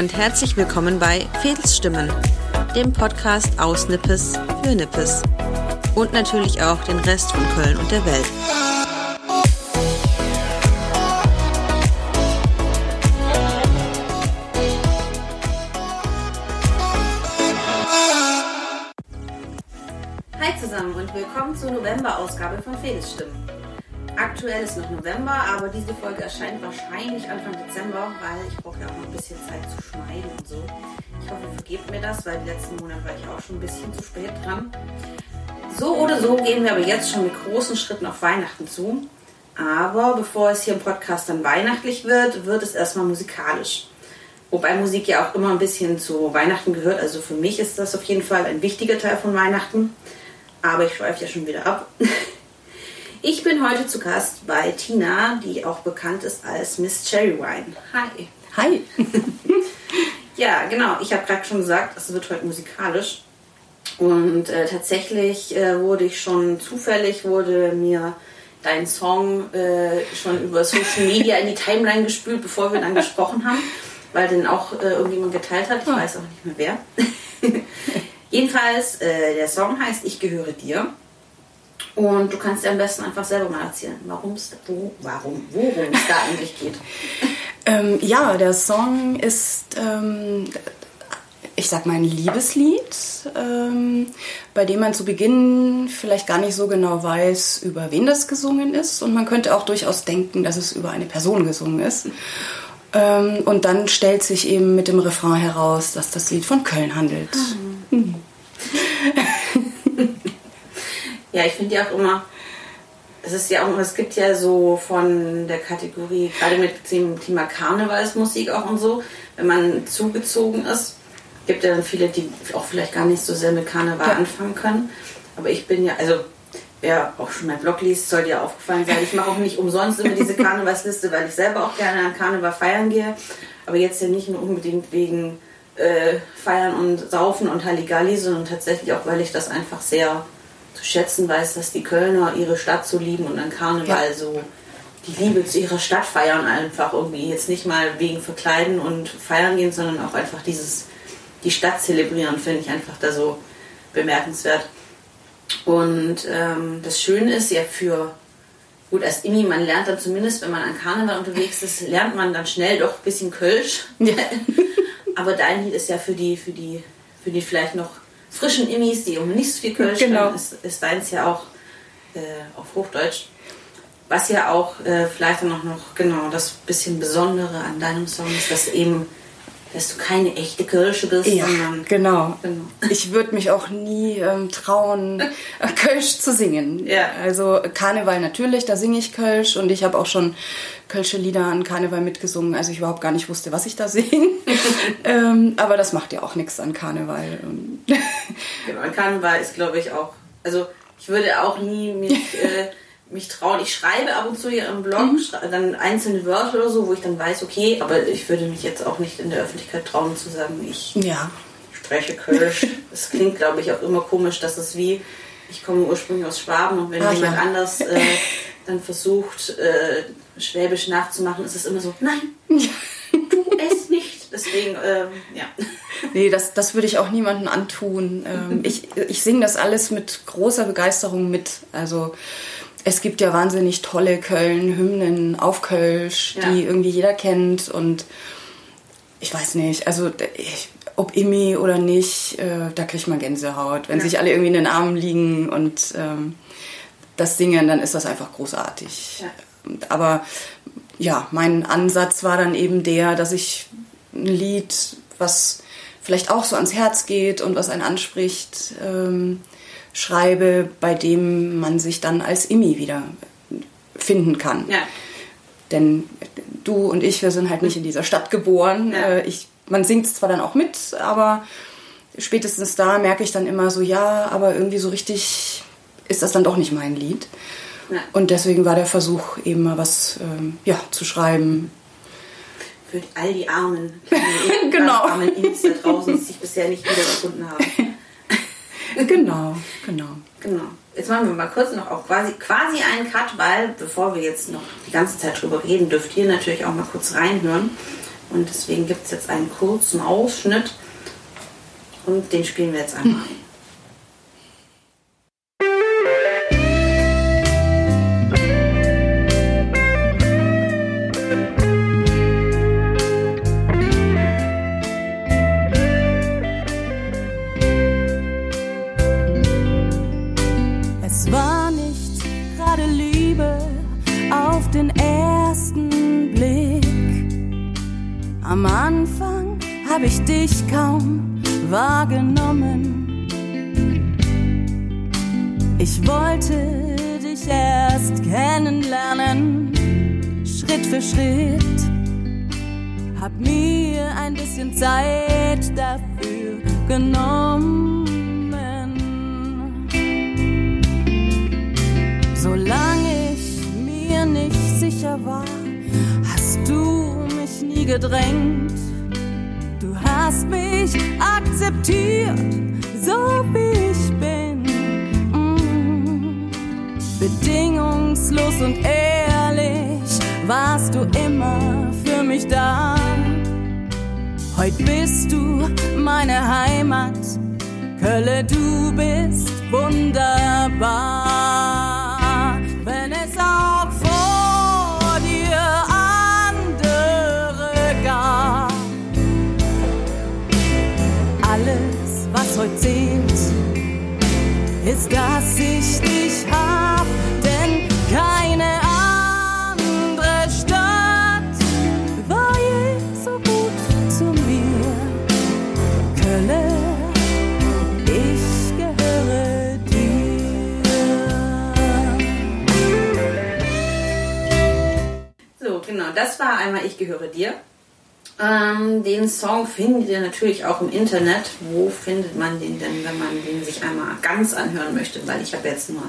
und herzlich willkommen bei Fedelsstimmen, dem Podcast aus Nippes für Nippes und natürlich auch den Rest von Köln und der Welt. Hi zusammen und willkommen zur November-Ausgabe von Fedelsstimmen. Aktuell ist noch November, aber diese Folge erscheint wahrscheinlich Anfang Dezember, weil ich brauche ja auch noch ein bisschen Zeit zu schneiden und so. Ich hoffe, vergebt mir das, weil die letzten Monate war ich auch schon ein bisschen zu spät dran. So oder so gehen wir aber jetzt schon mit großen Schritten auf Weihnachten zu. Aber bevor es hier im Podcast dann weihnachtlich wird, wird es erstmal musikalisch. Wobei Musik ja auch immer ein bisschen zu Weihnachten gehört. Also für mich ist das auf jeden Fall ein wichtiger Teil von Weihnachten. Aber ich schweife ja schon wieder ab. Ich bin heute zu Gast bei Tina, die auch bekannt ist als Miss Cherry Wine. Hi. Hi. Ja, genau. Ich habe gerade schon gesagt, es wird heute musikalisch. Und äh, tatsächlich äh, wurde ich schon zufällig, wurde mir dein Song äh, schon über Social Media in die Timeline gespült, bevor wir dann gesprochen haben, weil den auch äh, irgendjemand geteilt hat. Ich weiß auch nicht mehr wer. Jedenfalls, äh, der Song heißt Ich gehöre dir. Und du kannst dir am besten einfach selber mal erzählen, warum es wo, warum, worum es da eigentlich geht. Ähm, ja, der Song ist, ähm, ich sag mal, ein Liebeslied, ähm, bei dem man zu Beginn vielleicht gar nicht so genau weiß, über wen das gesungen ist. Und man könnte auch durchaus denken, dass es über eine Person gesungen ist. Ähm, und dann stellt sich eben mit dem Refrain heraus, dass das Lied von Köln handelt. Ja, ich finde ja auch immer, es ist ja auch, es gibt ja so von der Kategorie, gerade mit dem Thema Karnevalsmusik auch und so, wenn man zugezogen ist, gibt ja dann viele, die auch vielleicht gar nicht so sehr mit Karneval Ja. anfangen können. Aber ich bin ja, also wer auch schon meinen Blog liest, soll dir aufgefallen sein, ich mache auch nicht umsonst immer diese Karnevalsliste, weil ich selber auch gerne an Karneval feiern gehe. Aber jetzt ja nicht nur unbedingt wegen äh, Feiern und Saufen und Halligalli, sondern tatsächlich auch, weil ich das einfach sehr zu schätzen weiß, dass die Kölner ihre Stadt so lieben und an Karneval Ja. so die Liebe zu ihrer Stadt feiern einfach irgendwie jetzt nicht mal wegen Verkleiden und feiern gehen, sondern auch einfach dieses die Stadt zelebrieren finde ich einfach da so bemerkenswert. Und ähm, das Schöne ist ja für gut als Immi, man lernt dann zumindest, wenn man an Karneval unterwegs ist, lernt man dann schnell doch ein bisschen Kölsch. Ja. Aber dein Lied ist ja für die, für die, für die vielleicht noch frischen Immis, die um nicht so viel Kölsch Genau. ist, ist deins ja auch äh, auf Hochdeutsch. Was ja auch äh, vielleicht auch noch genau das bisschen Besondere an deinem Song ist, dass eben, dass du keine echte Kölsche bist, Ja, sondern genau. Genau. Ich würde mich auch nie ähm, trauen, Kölsch zu singen. Ja. Also Karneval natürlich, da singe ich Kölsch und ich habe auch schon Kölsche Lieder an Karneval mitgesungen, als ich überhaupt gar nicht wusste, was ich da singe. ähm, aber das macht ja auch nichts an Karneval. Genau, Karneval ist, glaube ich, auch. Also, ich würde auch nie mich, äh, mich trauen. Ich schreibe ab und zu hier im Blog schrei- dann einzelne Wörter oder so, wo ich dann weiß, okay, aber ich würde mich jetzt auch nicht in der Öffentlichkeit trauen zu sagen, ich ja, spreche Kölsch. Das klingt, glaube ich, auch immer komisch, dass es wie, ich komme ursprünglich aus Schwaben und wenn Ach jemand ja. anders äh, dann versucht, äh, Schwäbisch nachzumachen, ist es immer so, nein, tu es nicht. Deswegen, ähm, ja. Nee, das, das würde ich auch niemandem antun. Ähm, ich ich singe das alles mit großer Begeisterung mit. Also es gibt ja wahnsinnig tolle Köln-Hymnen auf Kölsch, Ja. die irgendwie jeder kennt und ich weiß nicht, also ich, ob Immi oder nicht, äh, da kriegt man Gänsehaut. Wenn Ja. sich alle irgendwie in den Armen liegen und ähm, das singen, dann ist das einfach großartig. Ja. Aber ja, mein Ansatz war dann eben der, dass ich ein Lied, was vielleicht auch so ans Herz geht und was einen anspricht, ähm, schreibe, bei dem man sich dann als Immi wieder finden kann. ja. Denn du und ich, wir sind halt nicht in dieser Stadt geboren. Ja. Äh, Ich, man singt zwar dann auch mit, aber spätestens da merke ich dann immer so, ja, aber irgendwie so richtig ist das dann doch nicht mein Lied. Ja. Und deswegen war der Versuch, eben mal was ähm, ja, zu schreiben. Für all die armen, kleinen, Genau. armen Indies da draußen, die sich bisher nicht wiedergefunden haben. genau, genau. Genau. Jetzt machen wir mal kurz noch auch quasi, quasi einen Cut, weil bevor wir jetzt noch die ganze Zeit drüber reden, dürft ihr natürlich auch mal kurz reinhören. Und deswegen gibt es jetzt einen kurzen Ausschnitt und den spielen wir jetzt einmal ein. Habe ich dich kaum wahrgenommen. Ich wollte dich erst kennenlernen, Schritt für Schritt. Hab mir ein bisschen Zeit dafür genommen. Solange ich mir nicht sicher war, hast du mich nie gedrängt hast mich akzeptiert, so wie ich bin. Mm. Bedingungslos und ehrlich warst du immer für mich da. Heute bist du meine Heimat, Kölle, du bist wunderbar. Dass ich dich hab, denn keine andere Stadt war je so gut zu mir. Kölle, ich gehöre dir. So, genau, das war einmal Ich gehöre dir. Ähm, den Song findet ihr natürlich auch im Internet. Wo findet man den denn, wenn man den sich einmal ganz anhören möchte? Weil ich habe jetzt nur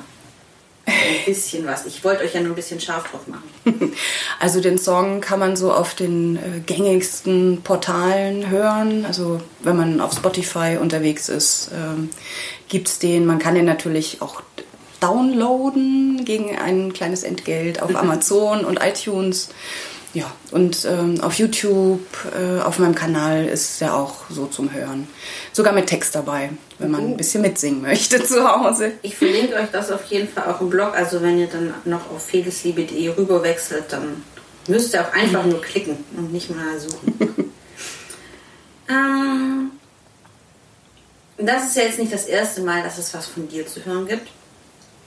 ein bisschen was. Ich wollte euch ja nur ein bisschen scharf drauf machen. Also den Song kann man so auf den äh, gängigsten Portalen hören. Also wenn man auf Spotify unterwegs ist, ähm, gibt es den. Man kann den natürlich auch downloaden gegen ein kleines Entgelt auf Amazon und iTunes. Ja, und ähm, auf YouTube, äh, auf meinem Kanal ist er auch so zum Hören. Sogar mit Text dabei, wenn man ein bisschen mitsingen möchte zu Hause. Ich verlinke euch das auf jeden Fall auch im Blog. Also wenn ihr dann noch auf felisliebe.de rüberwechselt, dann müsst ihr auch einfach nur klicken und nicht mal suchen. ähm, das ist ja jetzt nicht das erste Mal, dass es was von dir zu hören gibt.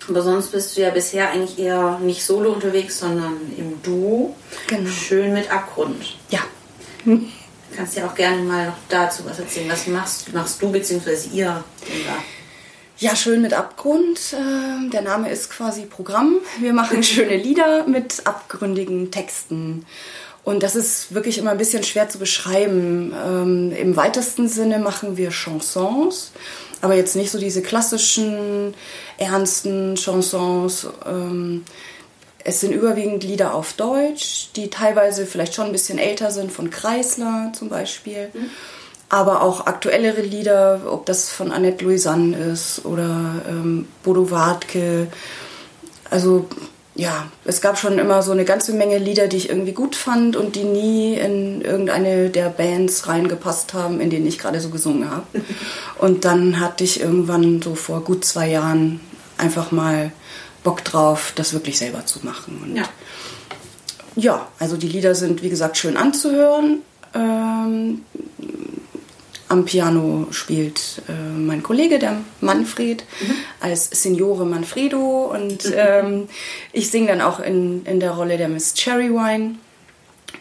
Aber sonst bist du ja bisher eigentlich eher nicht solo unterwegs, sondern im Duo. Genau. Schön mit Abgrund. Ja. Du kannst ja auch gerne mal noch dazu was erzählen. Was machst, machst du bzw. ihr denn da? Ja, schön mit Abgrund. Ähm, Der Name ist quasi Programm. Wir machen schöne Lieder mit abgründigen Texten. Und das ist wirklich immer ein bisschen schwer zu beschreiben. Ähm, Im weitesten Sinne machen wir Chansons, aber jetzt nicht so diese klassischen, ernsten Chansons. Ähm, es sind überwiegend Lieder auf Deutsch, die teilweise vielleicht schon ein bisschen älter sind, von Kreisler zum Beispiel. Aber auch aktuellere Lieder, ob das von Annette Louisanne ist oder ähm, Bodo Wartke. Also ja, es gab schon immer so eine ganze Menge Lieder, die ich irgendwie gut fand und die nie in irgendeine der Bands reingepasst haben, in denen ich gerade so gesungen habe. Und dann hatte ich irgendwann so vor gut zwei Jahren einfach mal Bock drauf, das wirklich selber zu machen. Und Ja. ja, also die Lieder sind, wie gesagt, schön anzuhören. Ähm, am Piano spielt äh, mein Kollege, der Manfred, als Signore Manfredo. Und ähm, ich singe dann auch in, in der Rolle der Miss Cherrywine.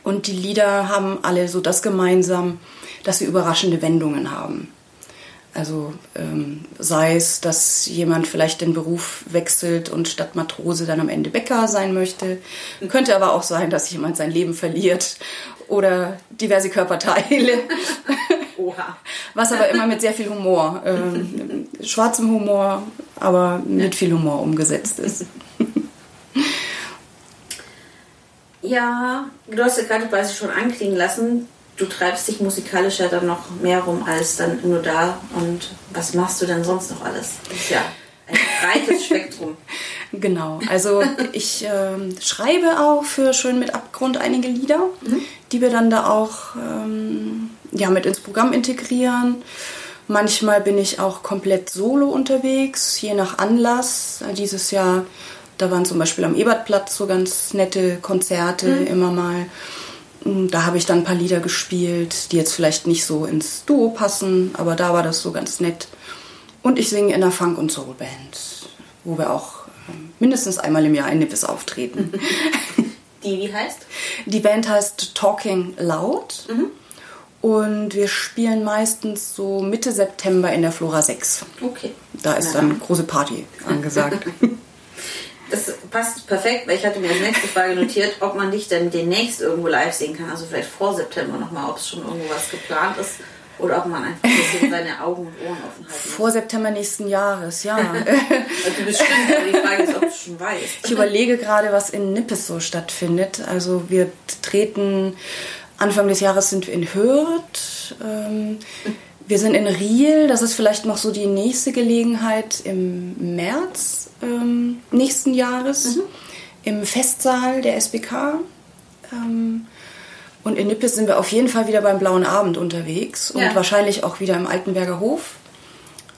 Und die Lieder haben alle so das gemeinsam, dass sie überraschende Wendungen haben. Also ähm, sei es, dass jemand vielleicht den Beruf wechselt und statt Matrose dann am Ende Bäcker sein möchte. Könnte aber auch sein, dass jemand sein Leben verliert oder diverse Körperteile. Oha. Was aber immer mit sehr viel Humor, ähm, schwarzem Humor, aber mit viel Humor umgesetzt ist. Ja, du hast ja gerade quasi schon anklingen lassen. Du treibst dich musikalisch ja dann noch mehr rum als dann nur da. Und was machst du denn sonst noch alles? Das ist ja ein breites Spektrum. Genau, also ich ähm, schreibe auch für Schön mit Abgrund einige Lieder, die wir dann da auch ähm, ja, mit ins Programm integrieren. Manchmal bin ich auch komplett solo unterwegs, je nach Anlass. Dieses Jahr, da waren zum Beispiel am Ebertplatz so ganz nette Konzerte mhm. immer mal. Mm, da habe ich dann ein paar Lieder gespielt, die jetzt vielleicht nicht so ins Duo passen, aber da war das so ganz nett. Und ich singe in einer Funk- und Soul-Band, wo wir auch ähm, mindestens einmal im Jahr in Nippes auftreten. Die wie heißt? Die Band heißt Talking Loud. Mhm. Und wir spielen meistens so Mitte September in der Flora 6. Okay. Da ist dann große Party angesagt. Das passt perfekt, weil ich hatte mir als nächste Frage notiert, ob man dich dann demnächst irgendwo live sehen kann. Also vielleicht vor September nochmal, ob es schon irgendwo was geplant ist. Oder ob man einfach ein bisschen seine Augen und Ohren offen halten Vor September nächsten Jahres, ja. also bestimmt, aber die Frage ist, ob du schon weißt. Ich überlege gerade, was in Nippes so stattfindet. Also wir treten, Anfang des Jahres sind wir in Hürth. Ähm, wir sind in Riel, das ist vielleicht noch so die nächste Gelegenheit im März ähm, nächsten Jahres. Mhm. Im Festsaal der SBK. Ähm, und in Nippes sind wir auf jeden Fall wieder beim Blauen Abend unterwegs und ja. wahrscheinlich auch wieder im Altenberger Hof,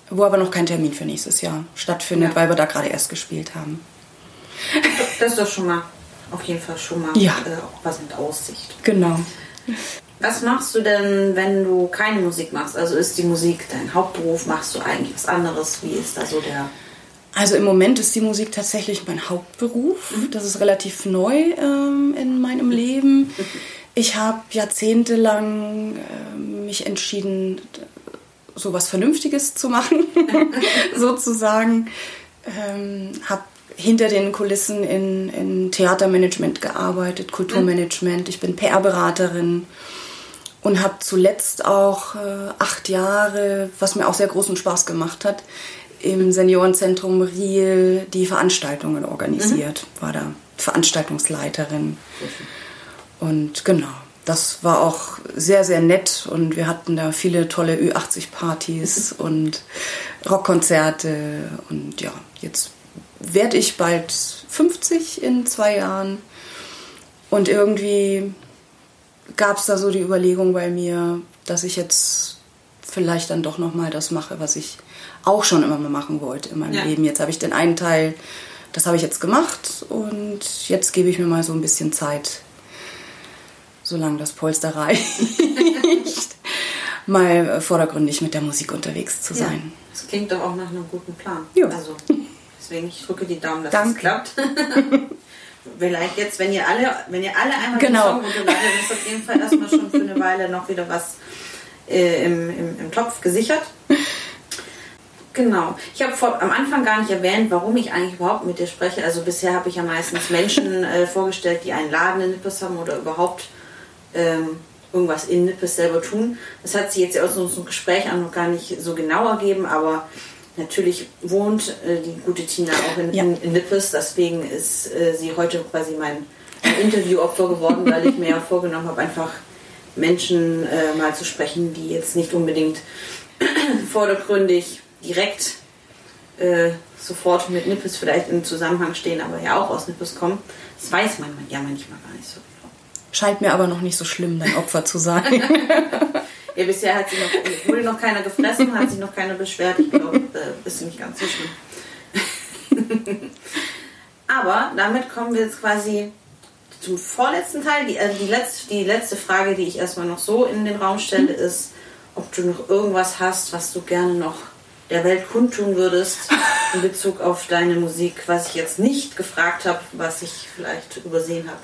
wo aber noch kein Termin für nächstes Jahr stattfindet, ja. weil wir da gerade erst gespielt haben. Das ist doch schon mal, auf jeden Fall schon mal ja. äh, auch was mit Aussicht. Genau. Was machst du denn, wenn du keine Musik machst? Also ist die Musik dein Hauptberuf? Machst du eigentlich was anderes? Wie ist da so der also im Moment ist die Musik tatsächlich mein Hauptberuf. Mhm. Das ist relativ neu ähm, in meinem Leben. Ich habe jahrzehntelang äh, mich entschieden, so was Vernünftiges zu machen, sozusagen. Ähm, habe hinter den Kulissen in, in Theatermanagement gearbeitet, Kulturmanagement. Ich bin PR-Beraterin und habe zuletzt auch äh, acht Jahre, was mir auch sehr großen Spaß gemacht hat, im Seniorenzentrum Riel die Veranstaltungen organisiert. Mhm. War da Veranstaltungsleiterin. Und genau, das war auch sehr, sehr nett und wir hatten da viele tolle Ü80-Partys und Rockkonzerte und ja, jetzt werde ich bald 50 in zwei Jahren und irgendwie gab es da so die Überlegung bei mir, dass ich jetzt vielleicht dann doch nochmal das mache, was ich auch schon immer mal machen wollte in meinem ja. Leben. Jetzt habe ich den einen Teil, das habe ich jetzt gemacht und jetzt gebe ich mir mal so ein bisschen Zeit solange das Polster reicht, mal vordergründig mit der Musik unterwegs zu sein. Ja, das klingt doch auch nach einem guten Plan. Ja. Also, deswegen, ich drücke die Daumen, dass Danke. das klappt. Vielleicht jetzt, wenn ihr alle, wenn ihr alle einmal genau. den Song runterladet, ist auf jeden Fall erstmal schon für eine Weile noch wieder was äh, im, im, im Topf gesichert. Genau. Ich habe am Anfang gar nicht erwähnt, warum ich eigentlich überhaupt mit dir spreche. Also bisher habe ich ja meistens Menschen äh, vorgestellt, die einen Laden in Nippes haben oder überhaupt ähm, irgendwas in Nippes selber tun. Das hat sich jetzt aus unserem Gespräch an noch gar nicht so genau ergeben, aber natürlich wohnt äh, die gute Tina auch in, ja. in, in Nippes, deswegen ist äh, sie heute quasi mein Interviewopfer geworden, weil ich mir ja vorgenommen habe, einfach Menschen äh, mal zu sprechen, die jetzt nicht unbedingt vordergründig direkt äh, sofort mit Nippes vielleicht in Zusammenhang stehen, aber ja auch aus Nippes kommen. Das weiß man ja manchmal gar nicht so. Scheint mir aber noch nicht so schlimm, dein Opfer zu sein. ja, bisher hat sie noch, wurde noch keiner gefressen, hat sich noch keiner beschwert. Ich glaube, äh, ist nicht ganz so schlimm. aber damit kommen wir jetzt quasi zum vorletzten Teil. Die, also die, letzte, die letzte Frage, die ich erstmal noch so in den Raum stelle, ist, ob du noch irgendwas hast, was du gerne noch der Welt kundtun würdest in Bezug auf deine Musik, was ich jetzt nicht gefragt habe, was ich vielleicht übersehen habe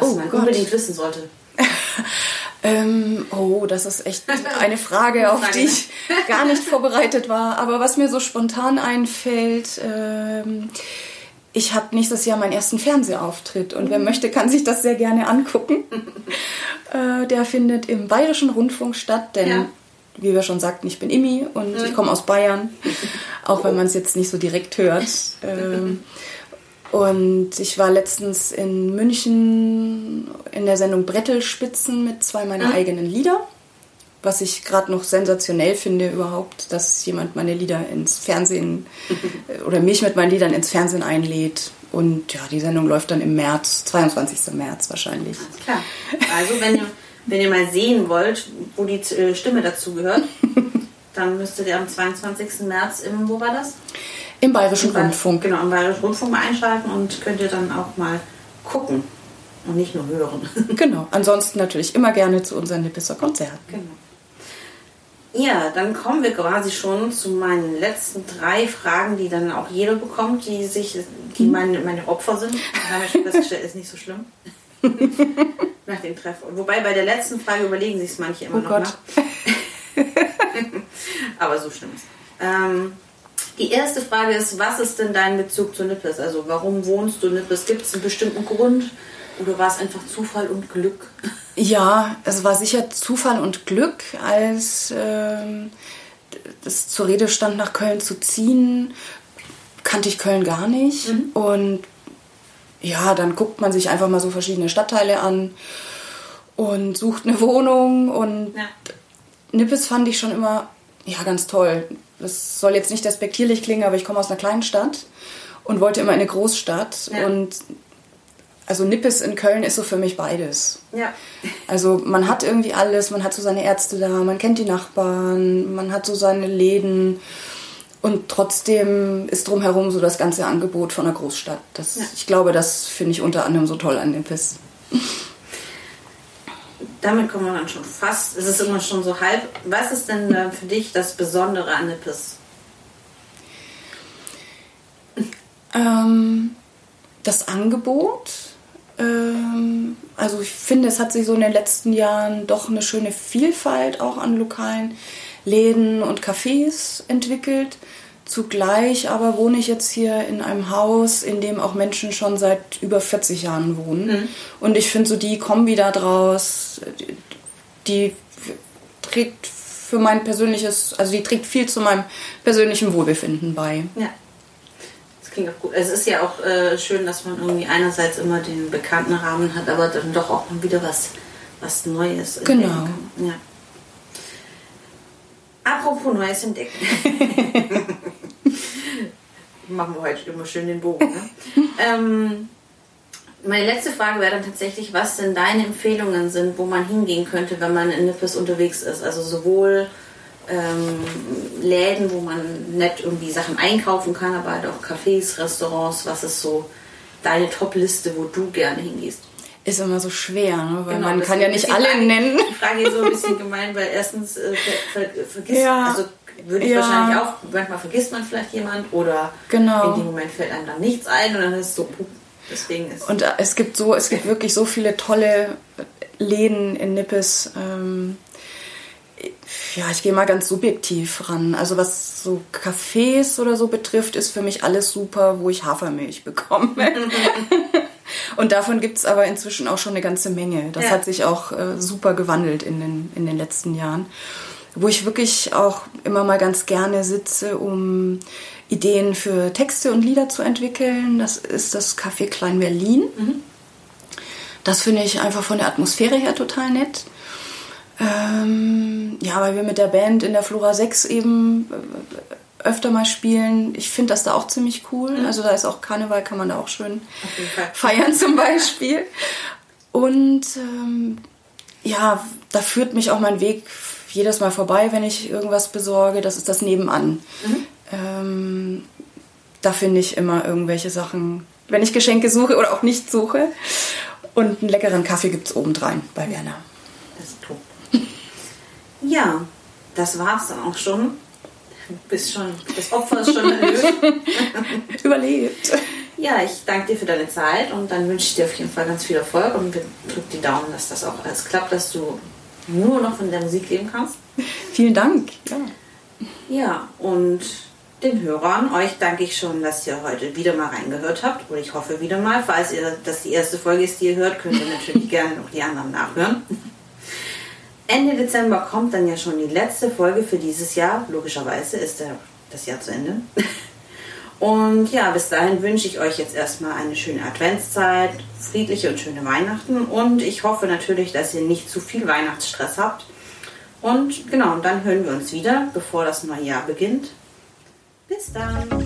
was oh man Gott. unbedingt wissen sollte? ähm, oh, das ist echt eine Frage, auf die ich gar nicht vorbereitet war. Aber was mir so spontan einfällt, ähm, ich habe nächstes Jahr meinen ersten Fernsehauftritt und wer möchte, kann sich das sehr gerne angucken. äh, der findet im Bayerischen Rundfunk statt, denn ja. wie wir schon sagten, ich bin Imi und mhm. ich komme aus Bayern, auch wenn man es jetzt nicht so direkt hört. Ähm, und ich war letztens in München in der Sendung Brettelspitzen mit zwei meiner mhm. eigenen Lieder. Was ich gerade noch sensationell finde überhaupt, dass jemand meine Lieder ins Fernsehen oder mich mit meinen Liedern ins Fernsehen einlädt. Und ja, die Sendung läuft dann im März, 22. März wahrscheinlich. Alles klar. Also wenn ihr Wenn ihr mal sehen wollt, wo die äh, Stimme dazu gehört, dann müsstet ihr am 22. März im, wo war das? Im Bayerischen Im Rundfunk. Genau, im Bayerischen Rundfunk mal einschalten und könnt ihr dann auch mal gucken und nicht nur hören. Genau. Ansonsten natürlich immer gerne zu unseren Nippeser Konzerten. Genau. Ja, dann kommen wir quasi schon zu meinen letzten drei Fragen, die dann auch jeder bekommt, die sich, die meine, meine Opfer sind. Da haben wir schon festgestellt, ist nicht so schlimm. nach dem Treffen. Wobei bei der letzten Frage überlegen sich es manche immer Oh noch Gott. nach. Aber so schlimm ist. Ähm, die erste Frage ist, was ist denn dein Bezug zu Nippes? Also warum wohnst du in Nippes? Gibt es einen bestimmten Grund? Oder war es einfach Zufall und Glück? Ja, es war sicher Zufall und Glück, als ähm, es zur Rede stand, nach Köln zu ziehen. Kannte ich Köln gar nicht. Und ja, dann guckt man sich einfach mal so verschiedene Stadtteile an und sucht eine Wohnung. Und Ja. Nippes fand ich schon immer ja, ganz toll. Das soll jetzt nicht despektierlich klingen, aber ich komme aus einer kleinen Stadt und wollte immer in eine Großstadt. Ja. Und also Nippes in Köln ist so für mich beides. Ja. Also man hat irgendwie alles, man hat so seine Ärzte da, man kennt die Nachbarn, man hat so seine Läden und trotzdem ist drumherum so das ganze Angebot von einer Großstadt. Das, Ja. Ich glaube, das finde ich unter anderem so toll an Nippes. Damit kommen wir dann schon fast. Es ist immer schon so halb. Was ist denn für dich das Besondere an Nippes? Ähm, das Angebot. Ähm, also ich finde, es hat sich so in den letzten Jahren doch eine schöne Vielfalt auch an lokalen Läden und Cafés entwickelt. Zugleich aber wohne ich jetzt hier in einem Haus, in dem auch Menschen schon seit über 40 Jahren wohnen. Und ich finde so die Kombi da draus, die, trägt für mein persönliches, also die trägt viel zu meinem persönlichen Wohlbefinden bei. Ja. Das klingt auch gut. Es ist ja auch äh, schön, dass man irgendwie einerseits immer den bekannten Rahmen hat, aber dann doch auch mal wieder was, was Neues Genau. Ja. Apropos Neues entdecken. Machen wir heute immer schön den Bogen. Ne? ähm, meine letzte Frage wäre dann tatsächlich, was denn deine Empfehlungen sind, wo man hingehen könnte, wenn man in Nippes unterwegs ist. Also sowohl ähm, Läden, wo man nett irgendwie Sachen einkaufen kann, aber halt auch Cafés, Restaurants. Was ist so deine Top-Liste, wo du gerne hingehst? Ist immer so schwer, ne? weil Genau, man das kann ja nicht alle Frage- nennen. Die Frage ist so ein bisschen gemein, weil erstens äh, ver, ver, vergisst, Ja. also würde ich Ja. wahrscheinlich auch, manchmal vergisst man vielleicht jemand oder Genau. in dem Moment fällt einem dann nichts ein und dann ist es so, puh, deswegen ist Und äh, es gibt so, es gibt wirklich so viele tolle Läden in Nippes. Ähm, ja, ich gehe mal ganz subjektiv ran. Also was so Cafés oder so betrifft, ist für mich alles super, wo ich Hafermilch bekomme. Und davon gibt es aber inzwischen auch schon eine ganze Menge. Das Ja. hat sich auch äh, super gewandelt in den, in den letzten Jahren. Wo ich wirklich auch immer mal ganz gerne sitze, um Ideen für Texte und Lieder zu entwickeln. Das ist das Café Klein Berlin. Das finde ich einfach von der Atmosphäre her total nett. Ähm, ja, weil wir mit der Band in der Flora 6 eben äh, öfter mal spielen. Ich finde das da auch ziemlich cool. Also da ist auch Karneval, kann man da auch schön feiern zum Beispiel. Und ähm, ja, da führt mich auch mein Weg jedes Mal vorbei, wenn ich irgendwas besorge. Das ist das Nebenan. Ähm, da finde ich immer irgendwelche Sachen, wenn ich Geschenke suche oder auch nicht suche. Und einen leckeren Kaffee gibt es obendrein bei Werner. Das ist top. Ja, das war's dann auch schon. Du bist schon, das Opfer ist schon erlöst. Überlebt. Ja, ich danke dir für deine Zeit und dann wünsche ich dir auf jeden Fall ganz viel Erfolg und wir drücken die Daumen, dass das auch alles klappt, dass du nur noch von der Musik leben kannst. Vielen Dank. Ja. Ja, und den Hörern, euch danke ich schon, dass ihr heute wieder mal reingehört habt. Und ich hoffe wieder mal, falls ihr das die erste Folge ist, die ihr hört, könnt ihr natürlich gerne noch die anderen nachhören. Ende Dezember kommt dann ja schon die letzte Folge für dieses Jahr. Logischerweise ist das Jahr zu Ende. Und ja, bis dahin wünsche ich euch jetzt erstmal eine schöne Adventszeit, friedliche und schöne Weihnachten. Und ich hoffe natürlich, dass ihr nicht zu viel Weihnachtsstress habt. Und genau, dann hören wir uns wieder, bevor das neue Jahr beginnt. Bis dann.